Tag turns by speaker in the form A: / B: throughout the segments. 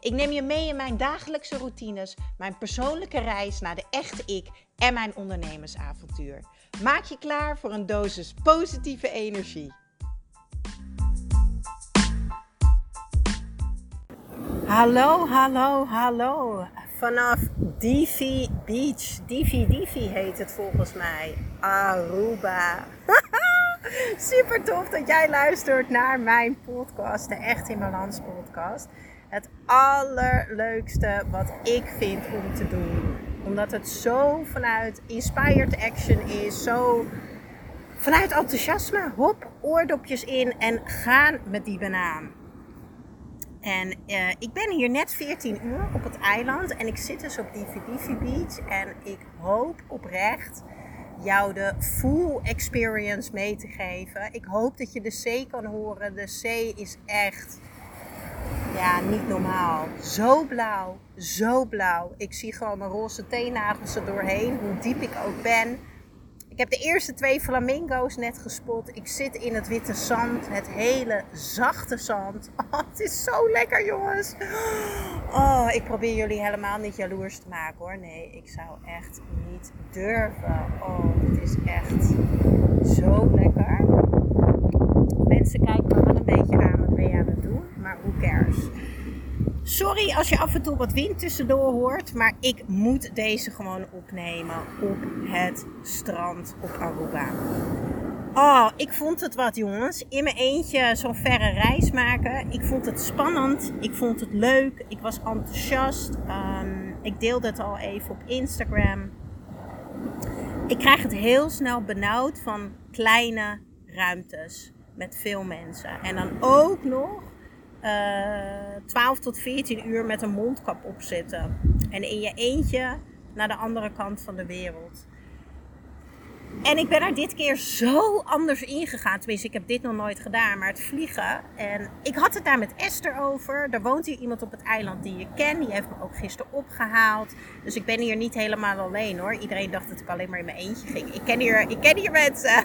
A: Ik neem je mee in mijn dagelijkse routines, mijn persoonlijke reis naar de echte ik en mijn ondernemersavontuur. Maak je klaar voor een dosis positieve energie. Hallo, hallo, hallo. Vanaf Divi Beach. Divi Divi heet het volgens mij. Aruba. Super tof dat jij luistert naar mijn podcast, de Echt in Balans podcast. Het allerleukste wat ik vind om te doen. Omdat het zo vanuit inspired action is, zo vanuit enthousiasme. Hop, oordopjes in en gaan met die banaan. En uh, ik ben hier net 14 uur op het eiland en ik zit dus op die Vidivi Beach en ik hoop oprecht jou de full experience mee te geven. Ik hoop dat je de zee kan horen. De zee is echt ja, niet normaal. Zo blauw, zo blauw. Ik zie gewoon mijn roze teennagels er doorheen, hoe diep ik ook ben. Ik heb de eerste twee flamingo's net gespot. Ik zit in het witte zand, het hele zachte zand. Oh, het is zo lekker, jongens. Oh, ik probeer jullie helemaal niet jaloers te maken hoor. Nee, ik zou echt niet durven. Oh, dit is echt zo lekker. Mensen kijken me wel een beetje aan. Wat ben je aan het doen? Maar who cares? Sorry als je af en toe wat wind tussendoor hoort, maar ik moet deze gewoon opnemen op het strand op Aruba. Oh, ik vond het wat jongens. In mijn eentje zo'n verre reis maken. Ik vond het spannend. Ik vond het leuk. Ik was enthousiast. Um, ik deelde het al even op Instagram. Ik krijg het heel snel benauwd van kleine ruimtes met veel mensen. En dan ook nog 12 tot 14 uur met een mondkap op zitten. En in je eentje naar de andere kant van de wereld. En ik ben er dit keer zo anders ingegaan. Tenminste, ik heb dit nog nooit gedaan, maar het vliegen. En ik had het daar met Esther over. Er woont hier iemand op het eiland die je kent. Die heeft me ook gisteren opgehaald. Dus ik ben hier niet helemaal alleen hoor. Iedereen dacht dat ik alleen maar in mijn eentje ging. Ik ken hier, ik ken hier mensen.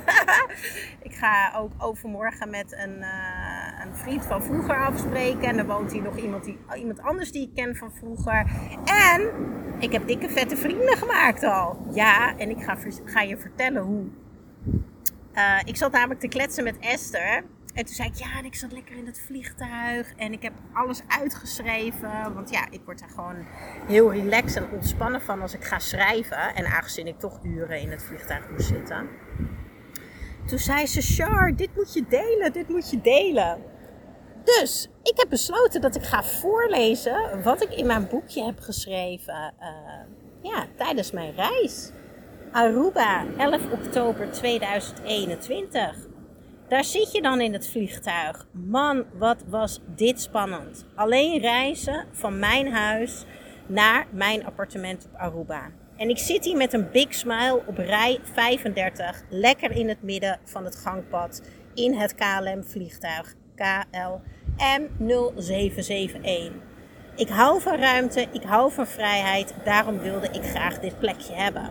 A: ik ga ook overmorgen met een, uh, een vriend van vroeger afspreken. En er woont hier nog iemand, die, iemand anders die ik ken van vroeger. En ik heb dikke vette vrienden gemaakt al. Ja, en ik ga, ga je vertellen hoe. Uh, ik zat namelijk te kletsen met Esther. En toen zei ik, ja, en ik zat lekker in het vliegtuig. En ik heb alles uitgeschreven. Want ja, ik word er gewoon heel relaxed en ontspannen van als ik ga schrijven. En aangezien ik toch uren in het vliegtuig moest zitten. Toen zei ze, Char, dit moet je delen, dit moet je delen. Dus ik heb besloten dat ik ga voorlezen wat ik in mijn boekje heb geschreven uh, ja, tijdens mijn reis. Aruba, 11 oktober 2021. Daar zit je dan in het vliegtuig. Man, wat was dit spannend. Alleen reizen van mijn huis naar mijn appartement op Aruba. En ik zit hier met een big smile op rij 35, lekker in het midden van het gangpad in het KLM vliegtuig KLM 0771. Ik hou van ruimte, ik hou van vrijheid, daarom wilde ik graag dit plekje hebben.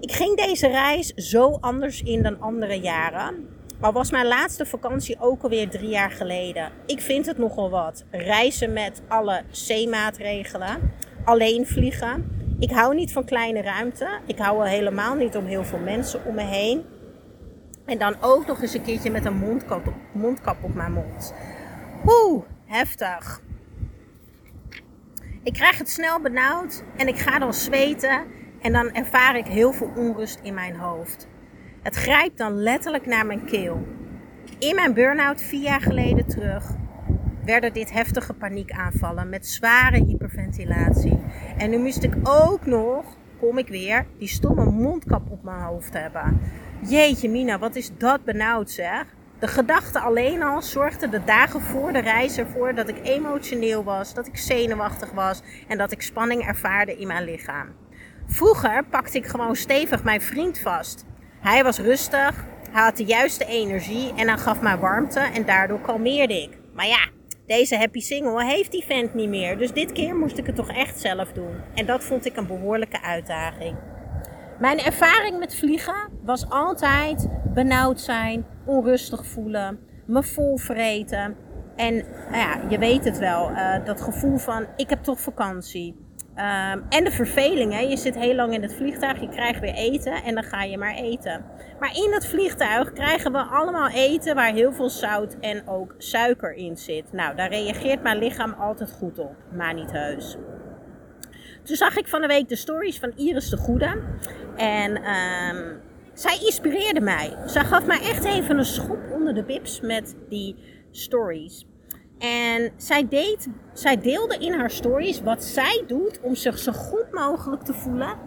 A: Ik ging deze reis zo anders in dan andere jaren. Maar was mijn laatste vakantie ook alweer drie jaar geleden. Ik vind het nogal wat. Reizen met alle C-maatregelen. Alleen vliegen. Ik hou niet van kleine ruimte. Ik hou al helemaal niet om heel veel mensen om me heen. En dan ook nog eens een keertje met een mondkap op, mondkap op mijn mond. Oeh, heftig. Ik krijg het snel benauwd en ik ga dan zweten. En dan ervaar ik heel veel onrust in mijn hoofd. Het grijpt dan letterlijk naar mijn keel. In mijn burn-out vier jaar geleden terug werden dit heftige paniekaanvallen met zware hyperventilatie. En nu moest ik ook nog, kom ik weer, die stomme mondkap op mijn hoofd hebben. Jeetje Mina, wat is dat benauwd zeg. De gedachte alleen al zorgde de dagen voor de reis ervoor dat ik emotioneel was, dat ik zenuwachtig was en dat ik spanning ervaarde in mijn lichaam. Vroeger pakte ik gewoon stevig mijn vriend vast. Hij was rustig, hij had de juiste energie en hij gaf mij warmte en daardoor kalmeerde ik. Maar ja, deze happy single heeft die vent niet meer. Dus dit keer moest ik het toch echt zelf doen. En dat vond ik een behoorlijke uitdaging. Mijn ervaring met vliegen was altijd benauwd zijn, onrustig voelen, me vol vreten. En nou ja, je weet het wel, uh, dat gevoel van ik heb toch vakantie. Um, en de verveling, hè? je zit heel lang in het vliegtuig, je krijgt weer eten en dan ga je maar eten. Maar in het vliegtuig krijgen we allemaal eten waar heel veel zout en ook suiker in zit. Nou, daar reageert mijn lichaam altijd goed op, maar niet heus. Toen zag ik van de week de stories van Iris de Goede. En um, zij inspireerde mij. Zij gaf mij echt even een schop onder de bips met die stories. En zij, deed, zij deelde in haar stories wat zij doet om zich zo goed mogelijk te voelen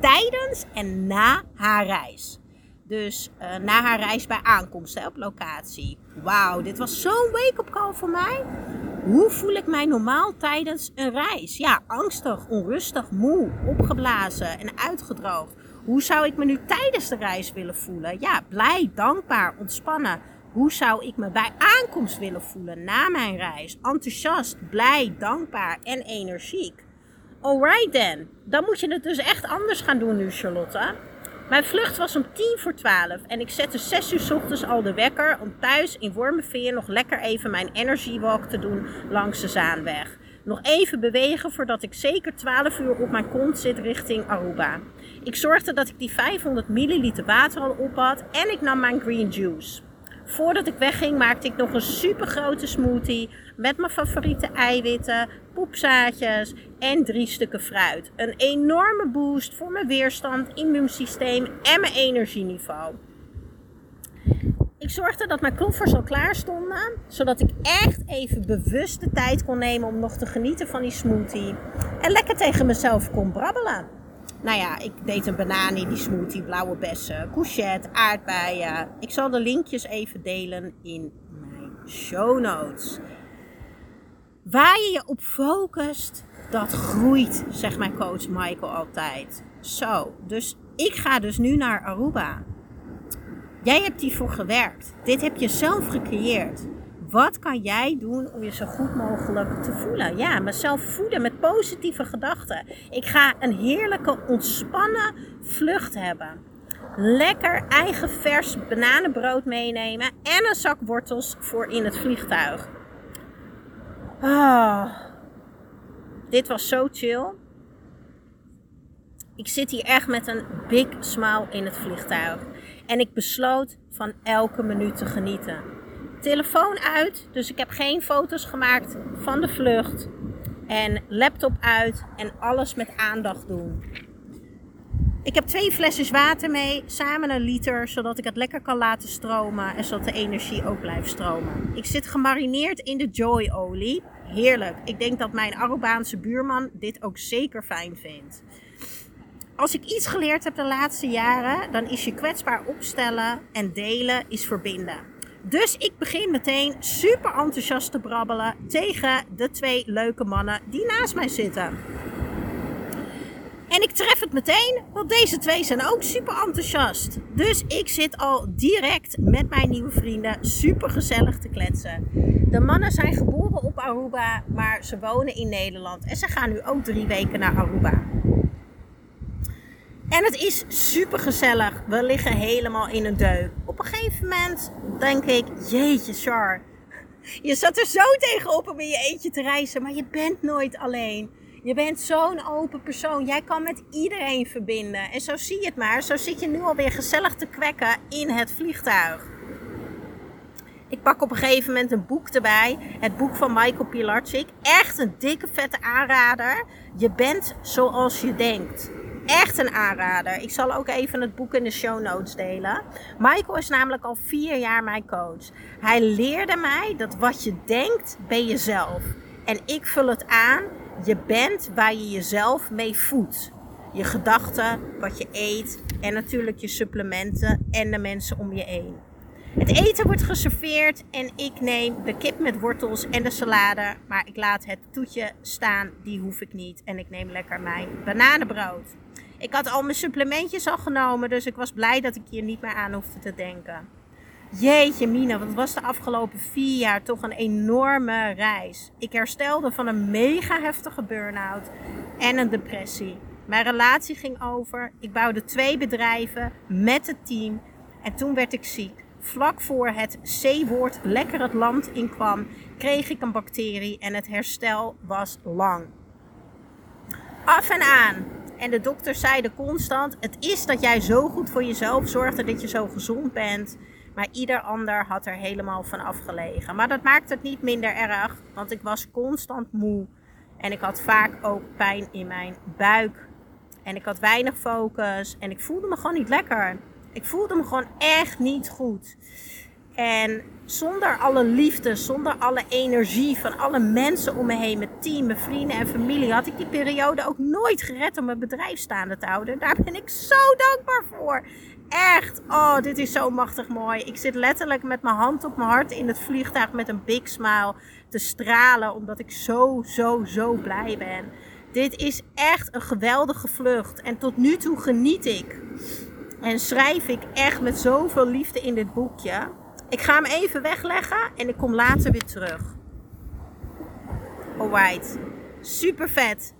A: tijdens en na haar reis. Dus uh, na haar reis bij aankomst hè, op locatie. Wauw, dit was zo'n wake-up call voor mij. Hoe voel ik mij normaal tijdens een reis? Ja, angstig, onrustig, moe, opgeblazen en uitgedroogd. Hoe zou ik me nu tijdens de reis willen voelen? Ja, blij, dankbaar, ontspannen. Hoe zou ik me bij aankomst willen voelen na mijn reis? Enthousiast, blij, dankbaar en energiek. Alright then, dan moet je het dus echt anders gaan doen nu, Charlotte. Mijn vlucht was om tien voor twaalf en ik zette 6 uur ochtends al de wekker om thuis in Wormerveer nog lekker even mijn energy walk te doen langs de Zaanweg. Nog even bewegen voordat ik zeker 12 uur op mijn kont zit richting Aruba. Ik zorgde dat ik die 500 milliliter water al op had en ik nam mijn green juice. Voordat ik wegging maakte ik nog een super grote smoothie met mijn favoriete eiwitten, poepzaadjes en drie stukken fruit. Een enorme boost voor mijn weerstand, immuunsysteem en mijn energieniveau. Ik zorgde dat mijn koffers al klaar stonden, zodat ik echt even bewust de tijd kon nemen om nog te genieten van die smoothie en lekker tegen mezelf kon brabbelen. Nou ja, ik deed een banaan die smoothie, blauwe bessen, courgette, aardbeien. Ik zal de linkjes even delen in mijn show notes. Waar je je op focust, dat groeit, zegt mijn coach Michael altijd. Zo, dus ik ga dus nu naar Aruba. Jij hebt hiervoor gewerkt. Dit heb je zelf gecreëerd. Wat kan jij doen om je zo goed mogelijk te voelen? Ja, mezelf voeden met positieve gedachten. Ik ga een heerlijke, ontspannen vlucht hebben. Lekker eigen vers bananenbrood meenemen en een zak wortels voor in het vliegtuig. Oh, dit was zo chill. Ik zit hier echt met een big smile in het vliegtuig. En ik besloot van elke minuut te genieten telefoon uit. Dus ik heb geen foto's gemaakt van de vlucht. En laptop uit en alles met aandacht doen. Ik heb twee flesjes water mee, samen een liter, zodat ik het lekker kan laten stromen en zodat de energie ook blijft stromen. Ik zit gemarineerd in de Joy-olie. Heerlijk. Ik denk dat mijn Arubaanse buurman dit ook zeker fijn vindt. Als ik iets geleerd heb de laatste jaren, dan is je kwetsbaar opstellen en delen is verbinden. Dus ik begin meteen super enthousiast te brabbelen tegen de twee leuke mannen die naast mij zitten. En ik tref het meteen, want deze twee zijn ook super enthousiast. Dus ik zit al direct met mijn nieuwe vrienden super gezellig te kletsen. De mannen zijn geboren op Aruba, maar ze wonen in Nederland. En ze gaan nu ook drie weken naar Aruba. En het is super gezellig. We liggen helemaal in een deuk. Op een gegeven moment denk ik, jeetje Char. Je zat er zo tegenop om in je eentje te reizen, maar je bent nooit alleen. Je bent zo'n open persoon. Jij kan met iedereen verbinden. En zo zie je het maar. Zo zit je nu alweer gezellig te kwekken in het vliegtuig. Ik pak op een gegeven moment een boek erbij. Het boek van Michael Pilarczyk. Echt een dikke vette aanrader. Je bent zoals je denkt echt een aanrader. Ik zal ook even het boek in de show notes delen. Michael is namelijk al vier jaar mijn coach. Hij leerde mij dat wat je denkt, ben jezelf. En ik vul het aan. Je bent waar je jezelf mee voedt. Je gedachten, wat je eet en natuurlijk je supplementen en de mensen om je heen. Het eten wordt geserveerd en ik neem de kip met wortels en de salade. Maar ik laat het toetje staan, die hoef ik niet. En ik neem lekker mijn bananenbrood. Ik had al mijn supplementjes al genomen, dus ik was blij dat ik hier niet meer aan hoefde te denken. Jeetje Mina, wat was de afgelopen vier jaar toch een enorme reis. Ik herstelde van een mega heftige burn-out en een depressie. Mijn relatie ging over. Ik bouwde twee bedrijven met het team. En toen werd ik ziek. Vlak voor het C-woord lekker het land inkwam, kreeg ik een bacterie en het herstel was lang. Af en aan. En de dokter zeiden constant: Het is dat jij zo goed voor jezelf zorgde dat je zo gezond bent. Maar ieder ander had er helemaal van afgelegen. Maar dat maakt het niet minder erg, want ik was constant moe. En ik had vaak ook pijn in mijn buik. En ik had weinig focus. En ik voelde me gewoon niet lekker. Ik voelde me gewoon echt niet goed. En zonder alle liefde, zonder alle energie van alle mensen om me heen, mijn team, mijn vrienden en familie, had ik die periode ook nooit gered om mijn bedrijf staande te houden. Daar ben ik zo dankbaar voor. Echt, oh, dit is zo machtig mooi. Ik zit letterlijk met mijn hand op mijn hart in het vliegtuig met een big smile te stralen, omdat ik zo, zo, zo blij ben. Dit is echt een geweldige vlucht en tot nu toe geniet ik. En schrijf ik echt met zoveel liefde in dit boekje. Ik ga hem even wegleggen en ik kom later weer terug. Alright. Super vet.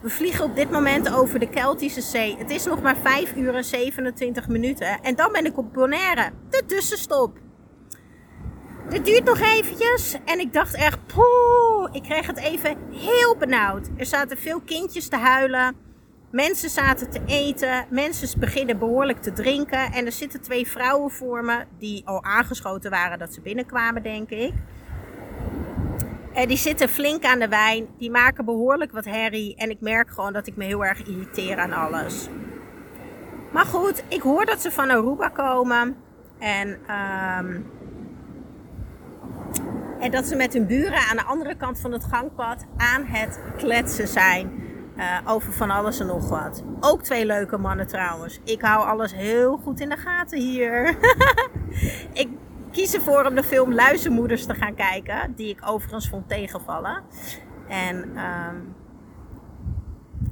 A: We vliegen op dit moment over de Keltische Zee. Het is nog maar 5 uur en 27 minuten. En dan ben ik op Bonaire. De tussenstop. Dit duurt nog eventjes. En ik dacht echt, poeh, ik kreeg het even heel benauwd. Er zaten veel kindjes te huilen. Mensen zaten te eten. Mensen beginnen behoorlijk te drinken. En er zitten twee vrouwen voor me die al aangeschoten waren dat ze binnenkwamen, denk ik. En die zitten flink aan de wijn. Die maken behoorlijk wat herrie. En ik merk gewoon dat ik me heel erg irriteer aan alles. Maar goed, ik hoor dat ze van Aruba komen. En, ehm, en dat ze met hun buren aan de andere kant van het gangpad aan het kletsen zijn. Uh, over van alles en nog wat. Ook twee leuke mannen trouwens. Ik hou alles heel goed in de gaten hier. ik kies ervoor om de film Luizenmoeders te gaan kijken. Die ik overigens vond tegenvallen. En, um,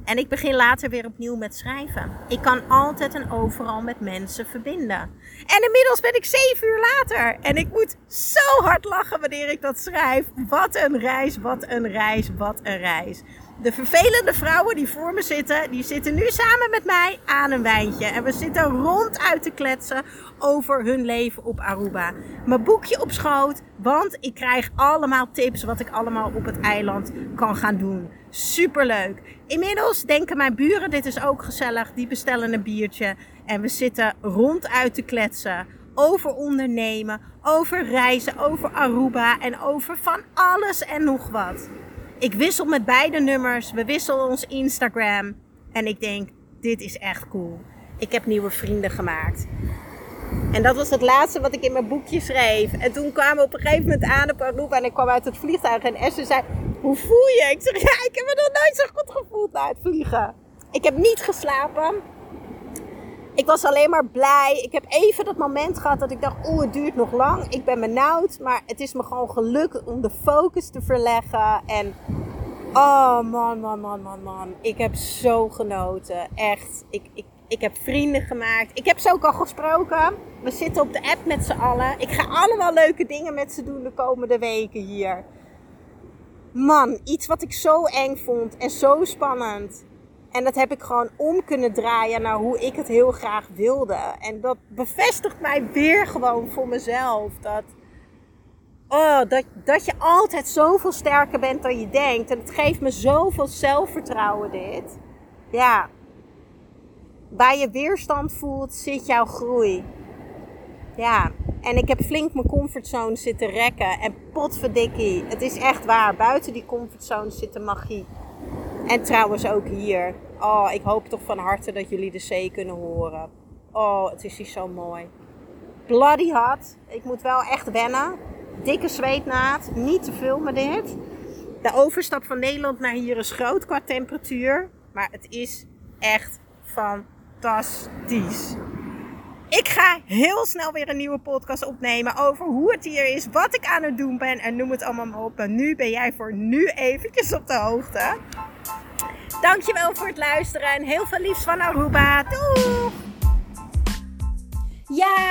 A: en ik begin later weer opnieuw met schrijven. Ik kan altijd en overal met mensen verbinden. En inmiddels ben ik zeven uur later. En ik moet zo hard lachen wanneer ik dat schrijf. Wat een reis, wat een reis, wat een reis. De vervelende vrouwen die voor me zitten, die zitten nu samen met mij aan een wijntje. En we zitten ronduit te kletsen over hun leven op Aruba. Mijn boekje op schoot, want ik krijg allemaal tips wat ik allemaal op het eiland kan gaan doen. Superleuk. Inmiddels denken mijn buren, dit is ook gezellig, die bestellen een biertje. En we zitten ronduit te kletsen over ondernemen, over reizen, over Aruba en over van alles en nog wat. Ik wissel met beide nummers. We wisselen ons Instagram. En ik denk, dit is echt cool. Ik heb nieuwe vrienden gemaakt. En dat was het laatste wat ik in mijn boekje schreef. En toen kwamen we op een gegeven moment aan op Aruba en ik kwam uit het vliegtuig. En Esther zei, hoe voel je? Ik zeg, ja, ik heb me nog nooit zo goed gevoeld na het vliegen. Ik heb niet geslapen. Ik was alleen maar blij. Ik heb even dat moment gehad dat ik dacht, oeh, het duurt nog lang. Ik ben benauwd, maar het is me gewoon gelukt om de focus te verleggen. En oh man, man, man, man, man. Ik heb zo genoten. Echt. Ik, ik, ik heb vrienden gemaakt. Ik heb ze ook al gesproken. We zitten op de app met z'n allen. Ik ga allemaal leuke dingen met ze doen de komende weken hier. Man, iets wat ik zo eng vond en zo spannend. En dat heb ik gewoon om kunnen draaien naar hoe ik het heel graag wilde. En dat bevestigt mij weer gewoon voor mezelf. Dat, oh, dat, dat je altijd zoveel sterker bent dan je denkt. En het geeft me zoveel zelfvertrouwen dit. Ja. Waar je weerstand voelt, zit jouw groei. Ja. En ik heb flink mijn comfortzone zitten rekken. En potverdikkie. Het is echt waar. Buiten die comfortzone zit de magie. En trouwens ook hier. Oh, ik hoop toch van harte dat jullie de zee kunnen horen. Oh, het is hier zo mooi. Bloody hot. Ik moet wel echt wennen. Dikke zweetnaad. Niet te veel met dit. De overstap van Nederland naar hier is groot qua temperatuur. Maar het is echt fantastisch. Ik ga heel snel weer een nieuwe podcast opnemen over hoe het hier is, wat ik aan het doen ben en noem het allemaal maar op. En nu ben jij voor nu eventjes op de hoogte. Dankjewel voor het luisteren en heel veel liefs van Aruba. Doei! Ja,